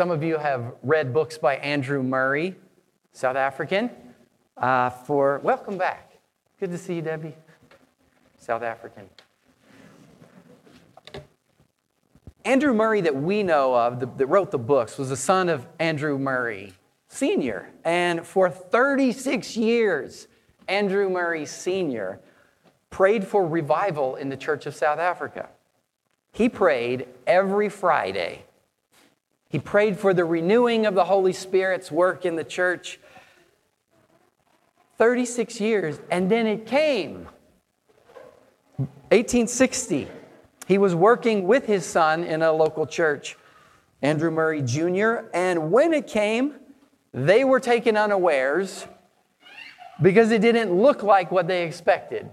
Some of you have read books by Andrew Murray, South African. Uh, for welcome back. Good to see you, Debbie. South African. Andrew Murray, that we know of, that wrote the books, was the son of Andrew Murray Sr. And for 36 years, Andrew Murray Sr. prayed for revival in the Church of South Africa. He prayed every Friday. He prayed for the renewing of the Holy Spirit's work in the church. 36 years, and then it came. 1860. He was working with his son in a local church, Andrew Murray Jr., and when it came, they were taken unawares because it didn't look like what they expected.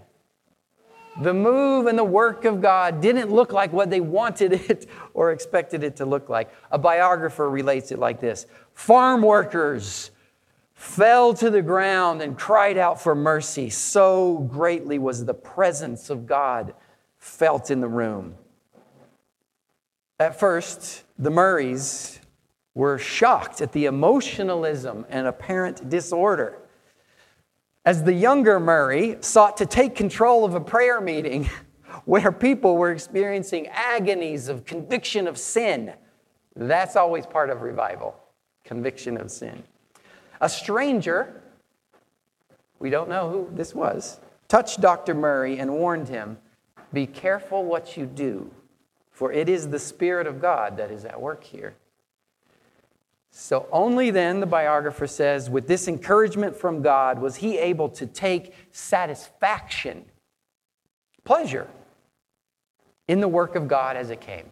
The move and the work of God didn't look like what they wanted it or expected it to look like. A biographer relates it like this Farm workers fell to the ground and cried out for mercy. So greatly was the presence of God felt in the room. At first, the Murrays were shocked at the emotionalism and apparent disorder. As the younger Murray sought to take control of a prayer meeting where people were experiencing agonies of conviction of sin, that's always part of revival conviction of sin. A stranger, we don't know who this was, touched Dr. Murray and warned him be careful what you do, for it is the Spirit of God that is at work here. So, only then, the biographer says, with this encouragement from God, was he able to take satisfaction, pleasure, in the work of God as it came.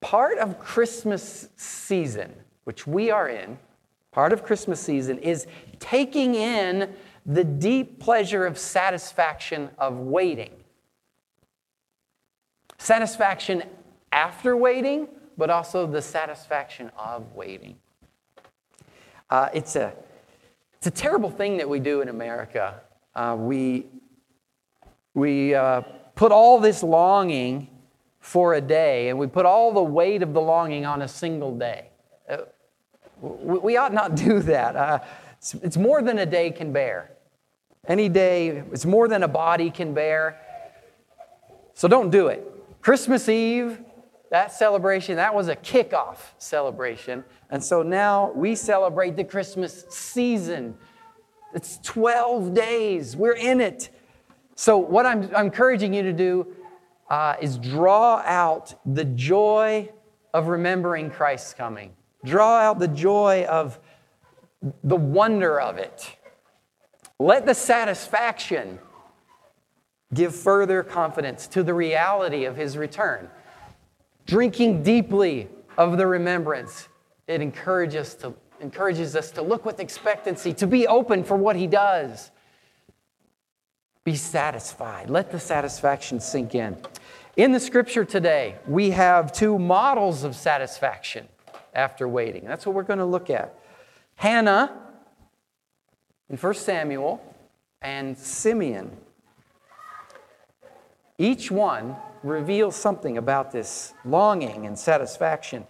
Part of Christmas season, which we are in, part of Christmas season, is taking in the deep pleasure of satisfaction of waiting. Satisfaction after waiting, but also the satisfaction of waiting. Uh, it's, a, it's a terrible thing that we do in America. Uh, we we uh, put all this longing for a day, and we put all the weight of the longing on a single day. Uh, we, we, ought not do that. Uh, it's, it's more than a day can bear. Any day, it's more than a body can bear. So don't do it. Christmas Eve, that celebration, that was a kickoff celebration. And so now we celebrate the Christmas season. It's 12 days, we're in it. So, what I'm, I'm encouraging you to do uh, is draw out the joy of remembering Christ's coming, draw out the joy of the wonder of it. Let the satisfaction give further confidence to the reality of his return. Drinking deeply of the remembrance, it encourages, us to, encourages us to look with expectancy, to be open for what he does. Be satisfied. Let the satisfaction sink in. In the scripture today, we have two models of satisfaction after waiting. That's what we're going to look at. Hannah in 1 Samuel and Simeon. Each one reveals something about this longing and satisfaction.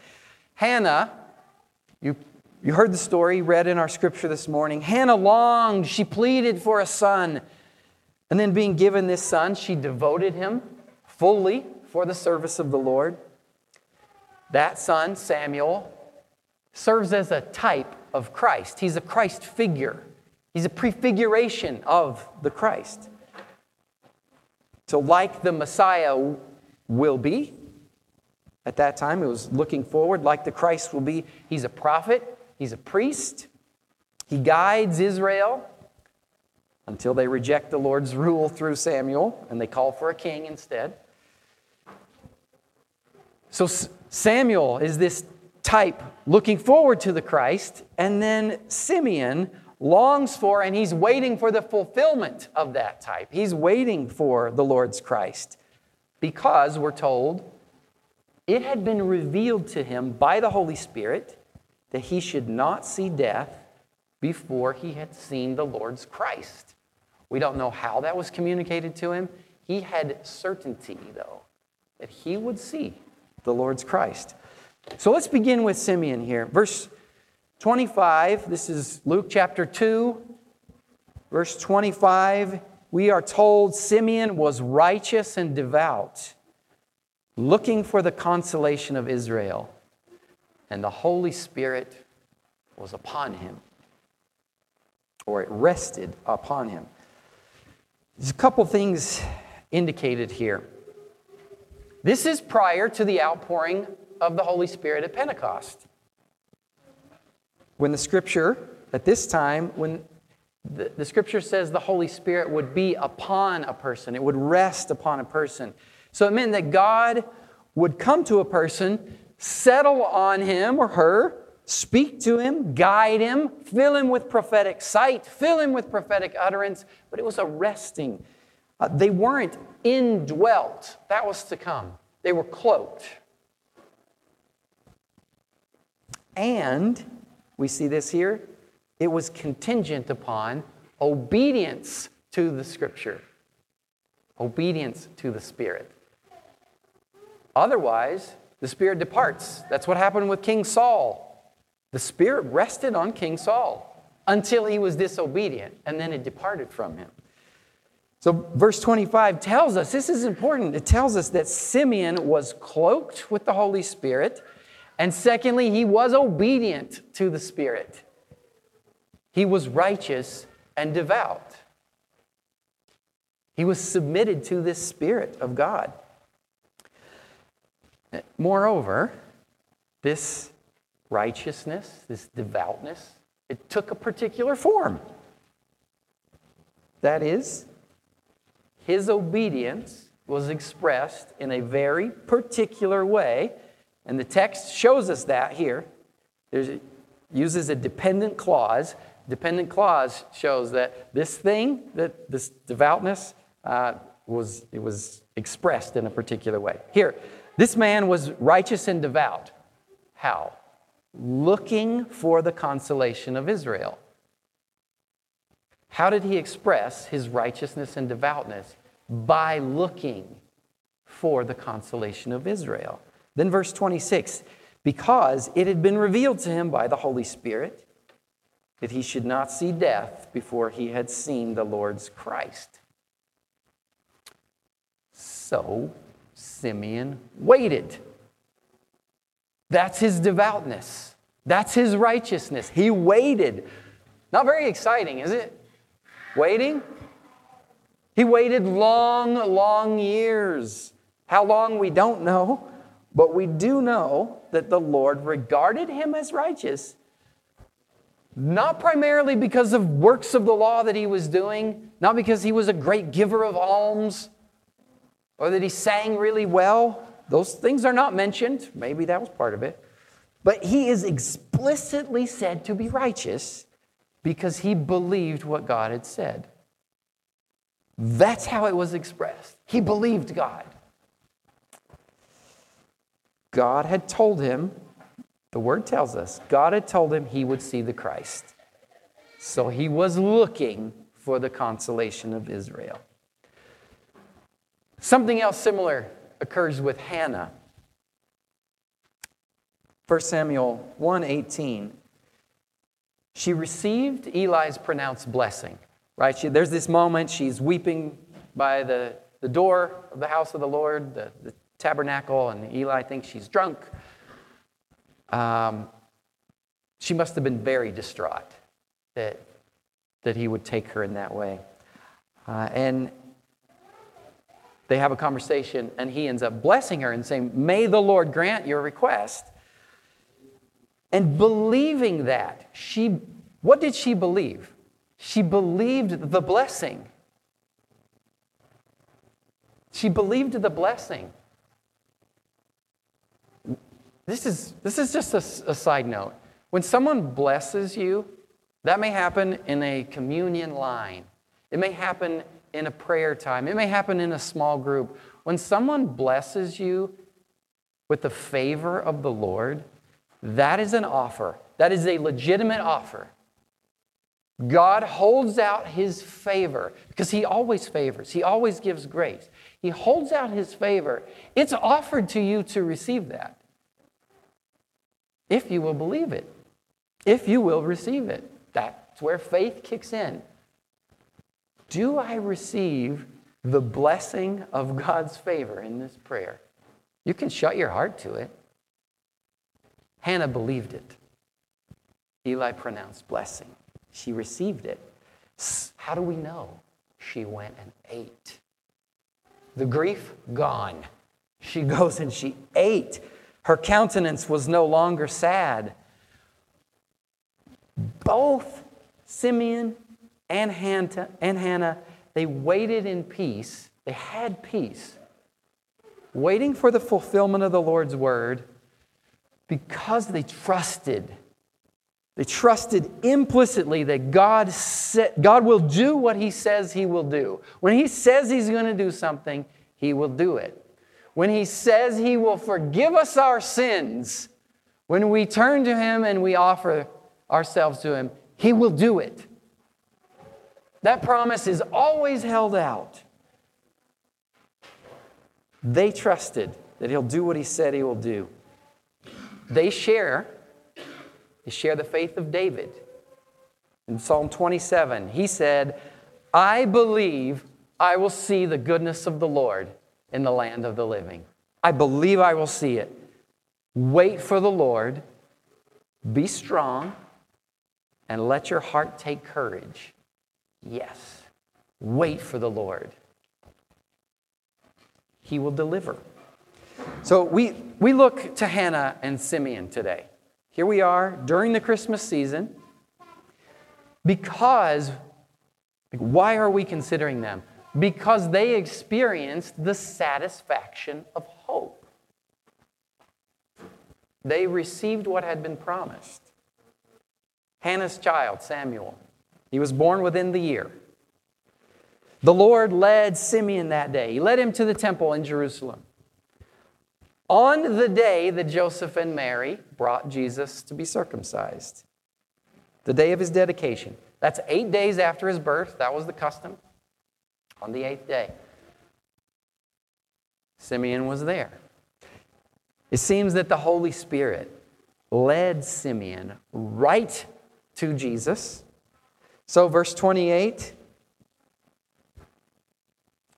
Hannah, you, you heard the story read in our scripture this morning. Hannah longed, she pleaded for a son. And then, being given this son, she devoted him fully for the service of the Lord. That son, Samuel, serves as a type of Christ. He's a Christ figure. He's a prefiguration of the Christ. So, like the Messiah will be, at that time, it was looking forward, like the Christ will be, he's a prophet, he's a priest, he guides Israel until they reject the Lord's rule through Samuel and they call for a king instead. So, Samuel is this type looking forward to the Christ, and then Simeon longs for, and he's waiting for the fulfillment of that type. He's waiting for the Lord's Christ because we're told it had been revealed to him by the Holy Spirit that he should not see death before he had seen the Lord's Christ. We don't know how that was communicated to him. He had certainty, though, that he would see the Lord's Christ. So let's begin with Simeon here. Verse 25, this is Luke chapter 2, verse 25. We are told Simeon was righteous and devout, looking for the consolation of Israel, and the Holy Spirit was upon him, or it rested upon him. There's a couple things indicated here. This is prior to the outpouring of the Holy Spirit at Pentecost. When the scripture, at this time, when the, the, scripture says the Holy Spirit would be upon a person, it would rest upon a person. So it meant that God would come to a person, settle on him or her, speak to him, guide him, fill him with prophetic sight, fill him with prophetic utterance, but it was a resting. Uh, they weren't indwelt, that was to come. They were cloaked. And we see this here it was contingent upon obedience to the scripture, obedience to the Spirit. Otherwise, the Spirit departs. That's what happened with King Saul. The Spirit rested on King Saul until he was disobedient, and then it departed from him. So, verse 25 tells us this is important. It tells us that Simeon was cloaked with the Holy Spirit, and secondly, he was obedient to the Spirit. He was righteous and devout. He was submitted to this Spirit of God. Moreover, this righteousness, this devoutness, it took a particular form. That is, his obedience was expressed in a very particular way, and the text shows us that here. There's, uses a dependent clause dependent clause shows that this thing, that this devoutness, uh, was, it was expressed in a particular way. Here, this man was righteous and devout. How? Looking for the consolation of Israel. How did he express his righteousness and devoutness? By looking for the consolation of Israel. Then, verse 26 because it had been revealed to him by the Holy Spirit that he should not see death before he had seen the Lord's Christ. So Simeon waited. That's his devoutness. That's his righteousness. He waited. Not very exciting, is it? Waiting? He waited long, long years. How long, we don't know, but we do know that the Lord regarded him as righteous not primarily because of works of the law that he was doing, not because he was a great giver of alms, or that he sang really well. Those things are not mentioned. Maybe that was part of it. But he is explicitly said to be righteous because he believed what God had said. That's how it was expressed. He believed God. God had told him the word tells us God had told him he would see the Christ. So he was looking for the consolation of Israel. Something else similar occurs with Hannah. 1 Samuel 1:18 She received Eli's pronounced blessing. Right? She, there's this moment she's weeping by the, the door of the house of the Lord, the, the tabernacle, and Eli thinks she's drunk. Um, she must have been very distraught that, that he would take her in that way. Uh, and they have a conversation, and he ends up blessing her and saying, May the Lord grant your request. And believing that, she, what did she believe? She believed the blessing. She believed the blessing. This is, this is just a, a side note. When someone blesses you, that may happen in a communion line. It may happen in a prayer time. It may happen in a small group. When someone blesses you with the favor of the Lord, that is an offer. That is a legitimate offer. God holds out his favor because he always favors, he always gives grace. He holds out his favor. It's offered to you to receive that if you will believe it, if you will receive it. That's where faith kicks in. Do I receive the blessing of God's favor in this prayer? You can shut your heart to it. Hannah believed it. Eli pronounced blessing. She received it. How do we know? She went and ate. The grief gone. She goes and she ate. Her countenance was no longer sad. Both Simeon and Hannah, they waited in peace. They had peace, waiting for the fulfillment of the Lord's word because they trusted they trusted implicitly that God, God will do what He says He will do. When He says He's going to do something, He will do it. When He says He will forgive us our sins, when we turn to Him and we offer ourselves to Him, He will do it. That promise is always held out. They trusted that He'll do what He said He will do. They share they share the faith of David. In Psalm 27, he said, I believe I will see the goodness of the Lord in the land of the living. I believe I will see it. Wait for the Lord, be strong, and let your heart take courage. Yes, wait for the Lord. He will deliver. So we, we look to Hannah and Simeon today. Here we are during the Christmas season because, why are we considering them? Because they experienced the satisfaction of hope. They received what had been promised. Hannah's child, Samuel, he was born within the year. The Lord led Simeon that day. He led him to the temple in Jerusalem. On the day that Joseph and Mary brought Jesus to be circumcised, the day of his dedication. That's eight days after his birth. That was the custom. On the eighth day, Simeon was there. It seems that the Holy Spirit led Simeon right to Jesus. So, verse 28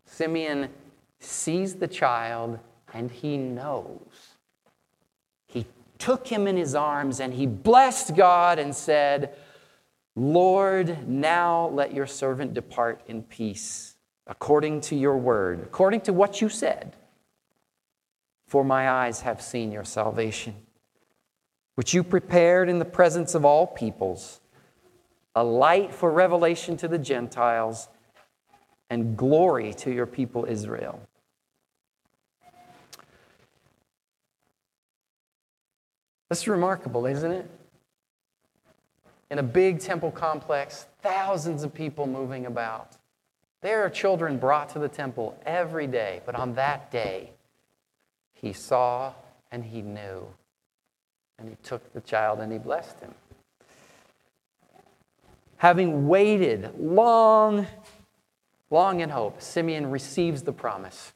Simeon sees the child and he knows. He took him in his arms and he blessed God and said, Lord, now let your servant depart in peace, according to your word, according to what you said. For my eyes have seen your salvation, which you prepared in the presence of all peoples, a light for revelation to the Gentiles, and glory to your people Israel. That's remarkable, isn't it? In a big temple complex, thousands of people moving about. There are children brought to the temple every day, but on that day, he saw and he knew. And he took the child and he blessed him. Having waited long, long in hope, Simeon receives the promise.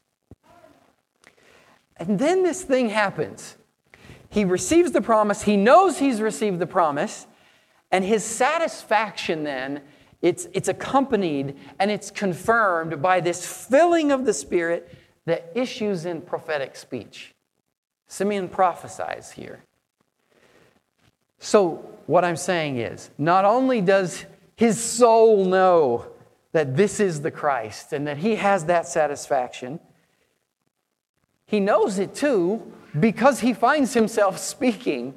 And then this thing happens. He receives the promise, he knows he's received the promise, and his satisfaction then it's, it's accompanied and it's confirmed by this filling of the Spirit that issues in prophetic speech. Simeon prophesies here. So, what I'm saying is, not only does his soul know that this is the Christ and that he has that satisfaction, he knows it too because he finds himself speaking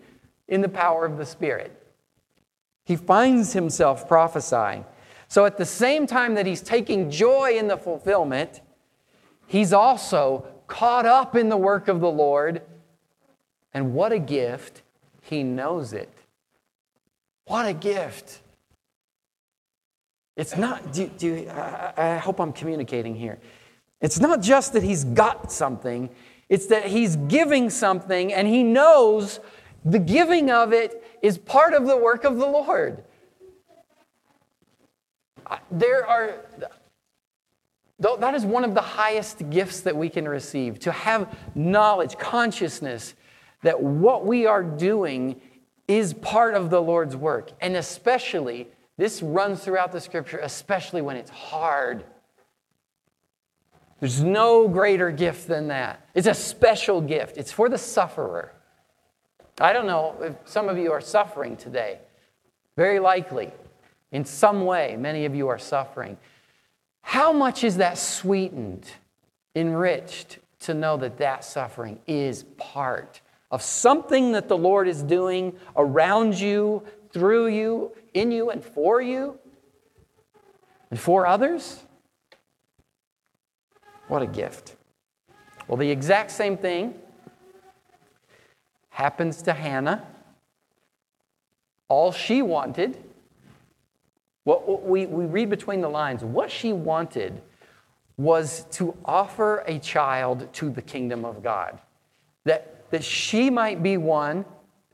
in the power of the Spirit. He finds himself prophesying. So at the same time that he's taking joy in the fulfillment, he's also caught up in the work of the Lord. And what a gift! He knows it. What a gift! It's not, do, do, I, I hope I'm communicating here. It's not just that he's got something, it's that he's giving something and he knows the giving of it is part of the work of the Lord. There are, that is one of the highest gifts that we can receive to have knowledge, consciousness that what we are doing is part of the Lord's work. And especially, this runs throughout the scripture, especially when it's hard. There's no greater gift than that. It's a special gift, it's for the sufferer. I don't know if some of you are suffering today. Very likely, in some way, many of you are suffering. How much is that sweetened, enriched to know that that suffering is part of something that the Lord is doing around you, through you, in you, and for you, and for others? What a gift. Well, the exact same thing happens to Hannah. All she wanted, what we, we read between the lines, what she wanted was to offer a child to the kingdom of God. That, that she might be one,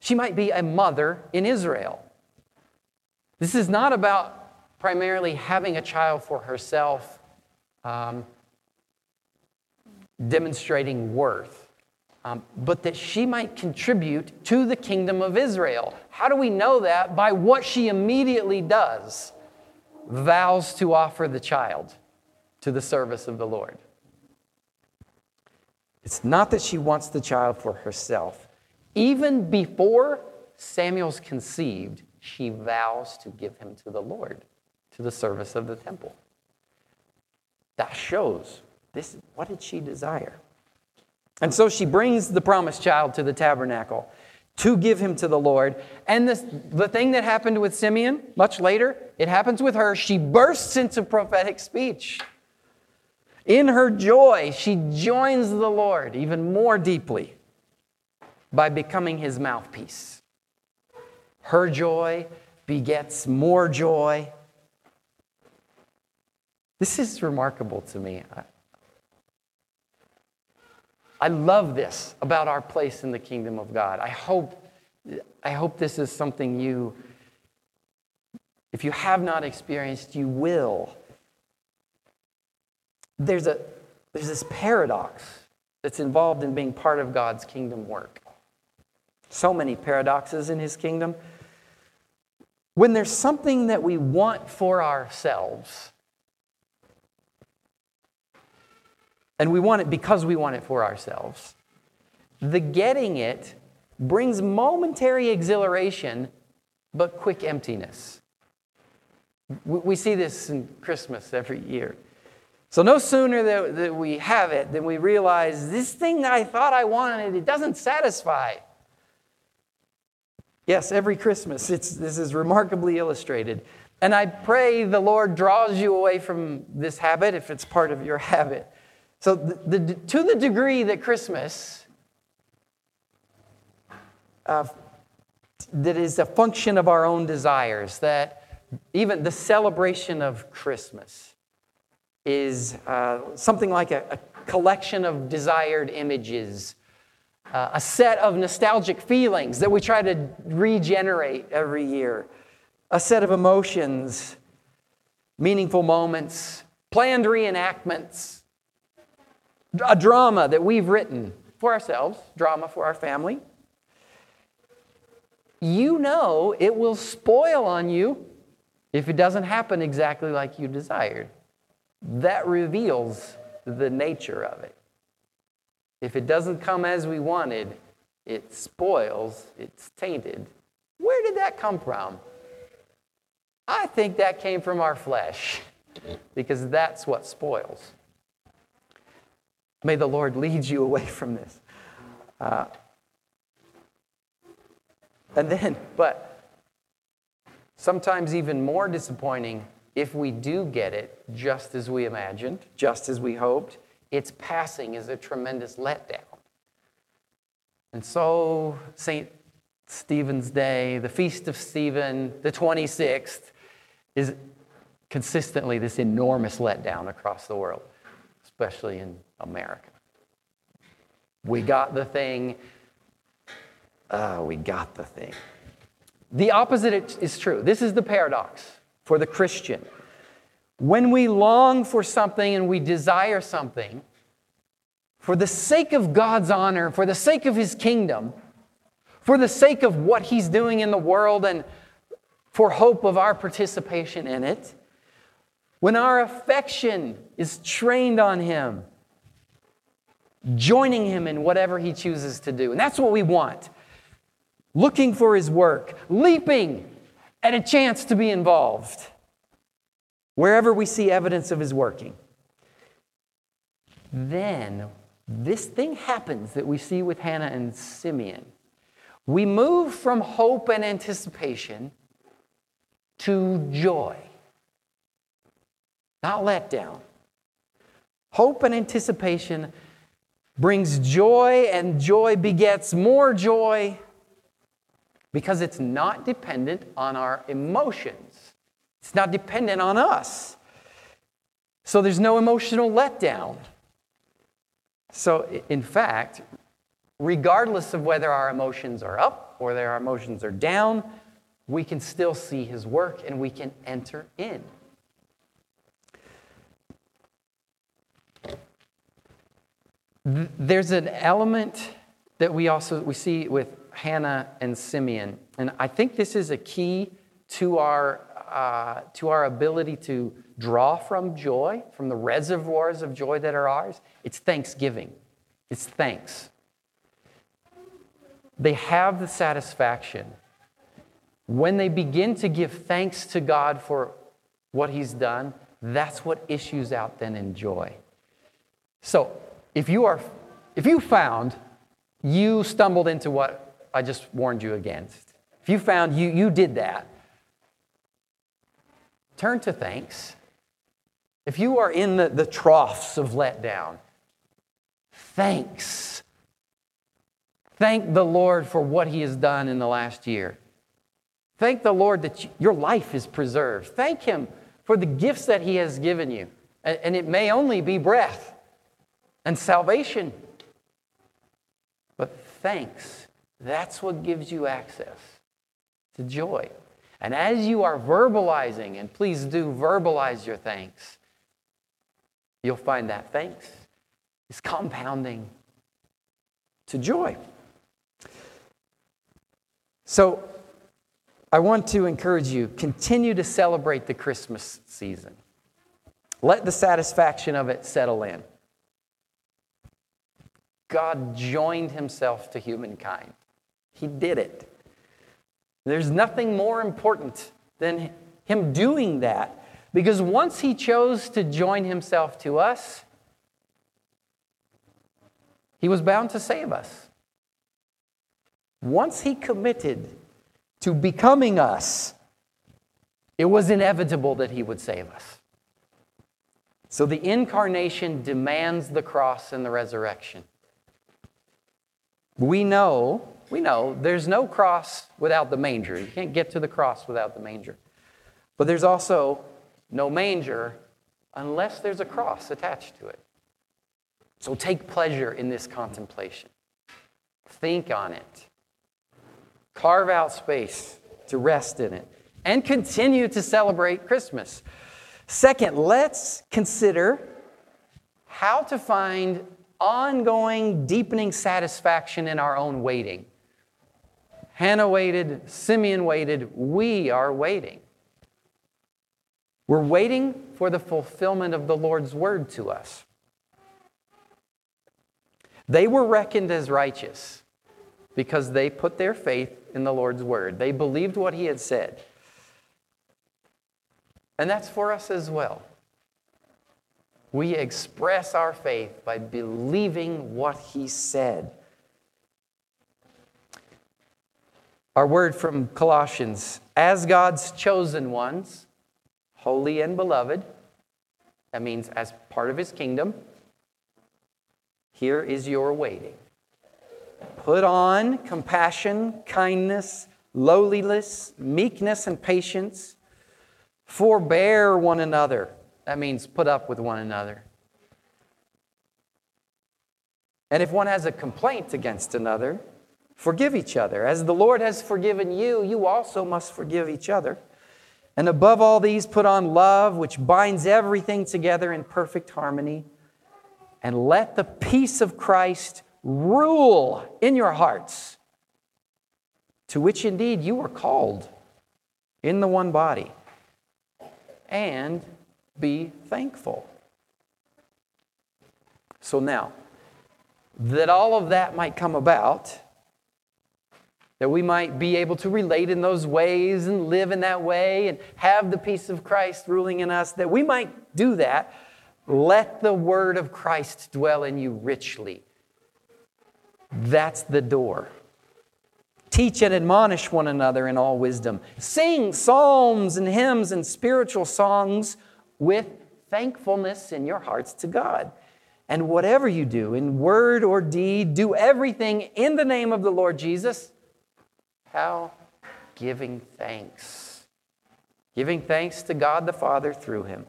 she might be a mother in Israel. This is not about primarily having a child for herself. Um, demonstrating worth, um, but that she might contribute to the kingdom of Israel. How do we know that? By what she immediately does vows to offer the child to the service of the Lord. It's not that she wants the child for herself. Even before Samuel's conceived, she vows to give him to the Lord, to the service of the temple. That shows this, what did she desire? And so she brings the promised child to the tabernacle to give him to the Lord. And this, the thing that happened with Simeon much later, it happens with her. She bursts into prophetic speech. In her joy, she joins the Lord even more deeply by becoming his mouthpiece. Her joy begets more joy. This is remarkable to me. I love this about our place in the kingdom of God. I hope, I hope this is something you, if you have not experienced, you will. There's, a, there's this paradox that's involved in being part of God's kingdom work. So many paradoxes in his kingdom. When there's something that we want for ourselves, and we want it because we want it for ourselves. The getting it brings momentary exhilaration, but quick emptiness. We see this in Christmas every year. So, no sooner that, we have it than we realize this thing that I thought I wanted, it doesn't satisfy. Yes, every Christmas, this is remarkably illustrated. And I pray the Lord draws you away from this habit if it's part of your habit. So, the, the, to the degree that Christmas, uh, that is a function of our own desires, that even the celebration of Christmas is uh, something like a, a, collection of desired images, uh, a set of nostalgic feelings that we try to regenerate every year, a set of emotions, meaningful moments, planned reenactments a drama that we've written for ourselves, drama for our family, you know it will spoil on you if it doesn't happen exactly like you desired. That reveals the nature of it. If it doesn't come as we wanted, it spoils, it's tainted. Where did that come from? I think that came from our flesh because that's what spoils. May the Lord lead you away from this. Uh, and then, but sometimes even more disappointing if we do get it just as we imagined, just as we hoped, its passing is a tremendous letdown. And so, St. Stephen's Day, the Feast of Stephen, the 26th, is consistently this enormous letdown across the world, especially in America. We got the thing. Uh, we got the thing. The opposite is true. This is the paradox for the Christian. when we long for something and we desire something, for the sake of God's honor, for the sake of His kingdom, for the sake of what He's doing in the world, and for hope of our participation in it, when our affection is trained on Him, joining Him in whatever He chooses to do. And that's what we want. Looking for His work, leaping at a chance to be involved wherever we see evidence of His working. Then this thing happens that we see with Hannah and Simeon. We move from hope and anticipation to joy, not letdown. Hope and anticipation brings joy, and joy begets more joy because it's not dependent on our emotions. It's not dependent on us. So there's no emotional letdown. So, in fact, regardless of whether our emotions are up or our emotions are down, we can still see his work and we can enter in. There's an element that we also we see with Hannah and Simeon, and I think this is a key to our uh, to our ability to draw from joy, from the reservoirs of joy that are ours. It's thanksgiving. It's thanks. They have the satisfaction when they begin to give thanks to God for what He's done. That's what issues out then in joy. So, if you are, if you found you stumbled into what I just warned you against, if you found you, you did that, turn to thanks. If you are in the, the troughs of letdown, thanks. Thank the Lord for what He has done in the last year. Thank the Lord that your life is preserved. Thank Him for the gifts that He has given you. And it may only be breath and salvation. But thanks, that's what gives you access to joy. And as you are verbalizing, and please do verbalize your thanks, you'll find that thanks is compounding to joy. So, I want to encourage you continue to celebrate the Christmas season. Let the satisfaction of it settle in. God joined himself to humankind. He did it. There's nothing more important than him doing that because once he chose to join himself to us, he was bound to save us. Once he committed to becoming us, it was inevitable that he would save us. So the incarnation demands the cross and the resurrection. We know we know there's no cross without the manger. You can't get to the cross without the manger. But there's also no manger unless there's a cross attached to it. So take pleasure in this contemplation. Think on it. Carve out space to rest in it and continue to celebrate Christmas. Second, let's consider how to find ongoing, deepening satisfaction in our own waiting. Hannah waited, Simeon waited, we are waiting. We're waiting for the fulfillment of the Lord's word to us. They were reckoned as righteous because they put their faith in the Lord's word. They believed what he had said. And that's for us as well. We express our faith by believing what he said. Our word from Colossians as God's chosen ones, holy and beloved, that means as part of his kingdom, here is your waiting. Put on compassion, kindness, lowliness, meekness, and patience. Forbear one another. That means put up with one another. And if one has a complaint against another, Forgive each other. As the Lord has forgiven you, you also must forgive each other. And above all these, put on love, which binds everything together in perfect harmony. And let the peace of Christ rule in your hearts, to which indeed you were called in the one body. And be thankful. So now, that all of that might come about, that we might be able to relate in those ways and live in that way and have the peace of Christ ruling in us, that we might do that, let the word of Christ dwell in you richly. That's the door. Teach and admonish one another in all wisdom. Sing psalms and hymns and spiritual songs with thankfulness in your hearts to God. And whatever you do, in word or deed, do everything in the name of the Lord Jesus. How? Giving thanks. Giving thanks to God the Father through him.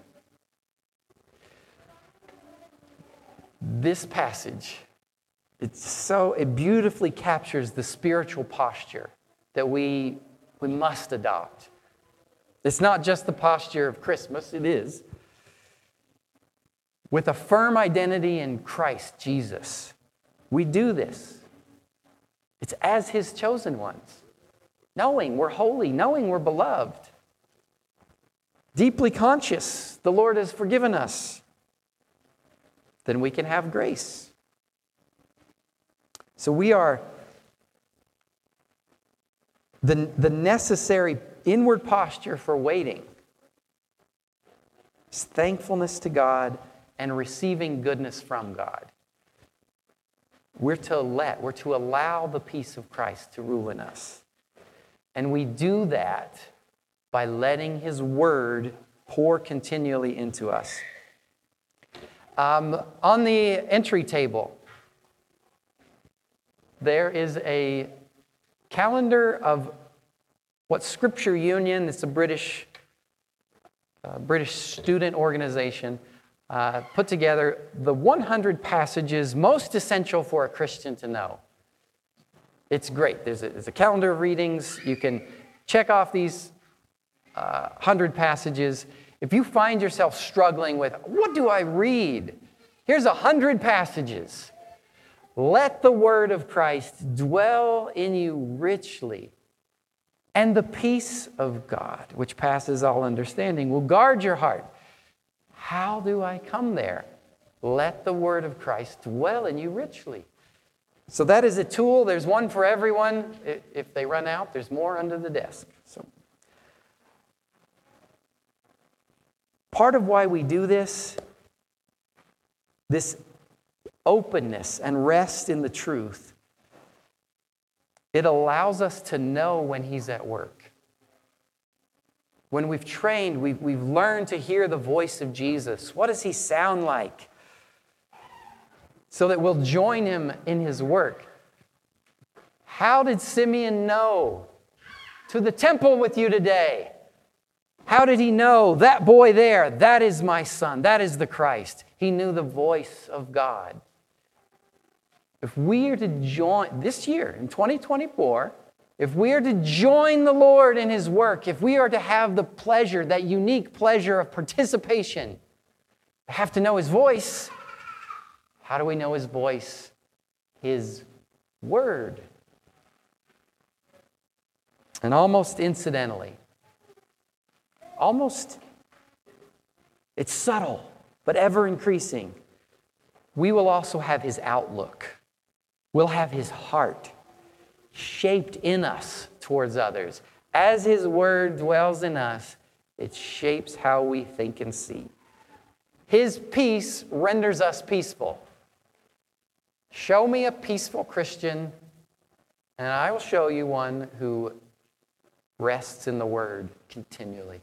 This passage, it's so, it beautifully captures the spiritual posture that we, we must adopt. It's not just the posture of Christmas, it is with a firm identity in Christ Jesus. We do this. It's as His chosen ones, knowing we're holy, knowing we're beloved, deeply conscious the Lord has forgiven us. Then we can have grace. So we are the, the necessary inward posture for waiting is thankfulness to God and receiving goodness from God. We're to let, we're to allow the peace of Christ to rule in us. And we do that by letting His Word pour continually into us. Um, on the entry table, there is a calendar of what Scripture Union, it's a British, uh, British student organization, uh, put together the 100 passages most essential for a Christian to know. It's great. There's a, there's a calendar of readings. You can check off these uh, 100 passages. If you find yourself struggling with, what do I read? Here's 100 passages. Let the word of Christ dwell in you richly. And the peace of God, which passes all understanding, will guard your heart how do I come there? Let the word of Christ dwell in you richly. So that is a tool. There's one for everyone. If they run out, there's more under the desk. So part of why we do this, this openness and rest in the truth, it allows us to know when he's at work. When we've trained, we've, we've learned to hear the voice of Jesus. What does he sound like? So that we'll join him in his work. How did Simeon know? To the temple with you today. How did he know that boy there, that is my son, that is the Christ? He knew the voice of God. If we are to join this year in 2024, if we are to join the Lord in His work, if we are to have the pleasure, that unique pleasure of participation, have to know His voice. How do we know His voice? His Word. And almost incidentally, almost, it's subtle, but ever increasing, we will also have His outlook, we'll have His heart shaped in us towards others. As His Word dwells in us, it shapes how we think and see. His peace renders us peaceful. Show me a peaceful Christian, and I will show you one who rests in the Word continually.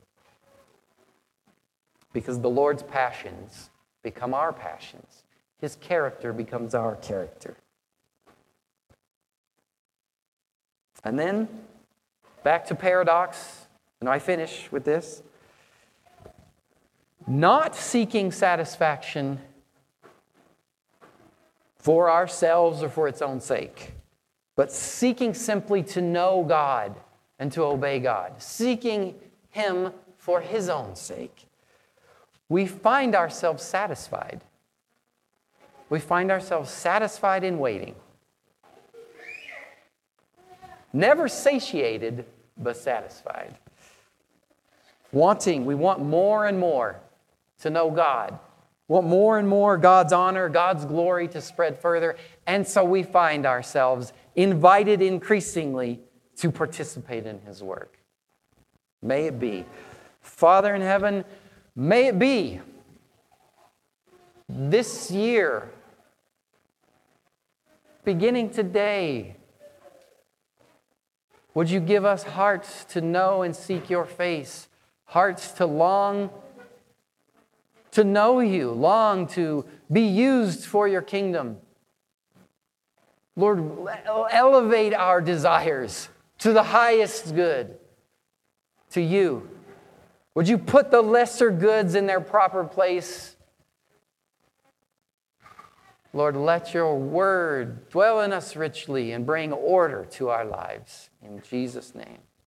Because the Lord's passions become our passions, His character becomes our character. And then back to paradox, and I finish with this. Not seeking satisfaction for ourselves or for its own sake, but seeking simply to know God and to obey God, seeking Him for His own sake, we find ourselves satisfied. We find ourselves satisfied in waiting. Never satiated, but satisfied. Wanting, we want more and more to know God. Want more and more God's honor, God's glory to spread further. And so we find ourselves invited increasingly to participate in His work. May it be. Father in heaven, may it be this year, beginning today, would you give us hearts to know and seek your face, hearts to long to know you, long to be used for your kingdom? Lord, elevate our desires to the highest good, to you. Would you put the lesser goods in their proper place? Lord, let your word dwell in us richly and bring order to our lives. In Jesus' name.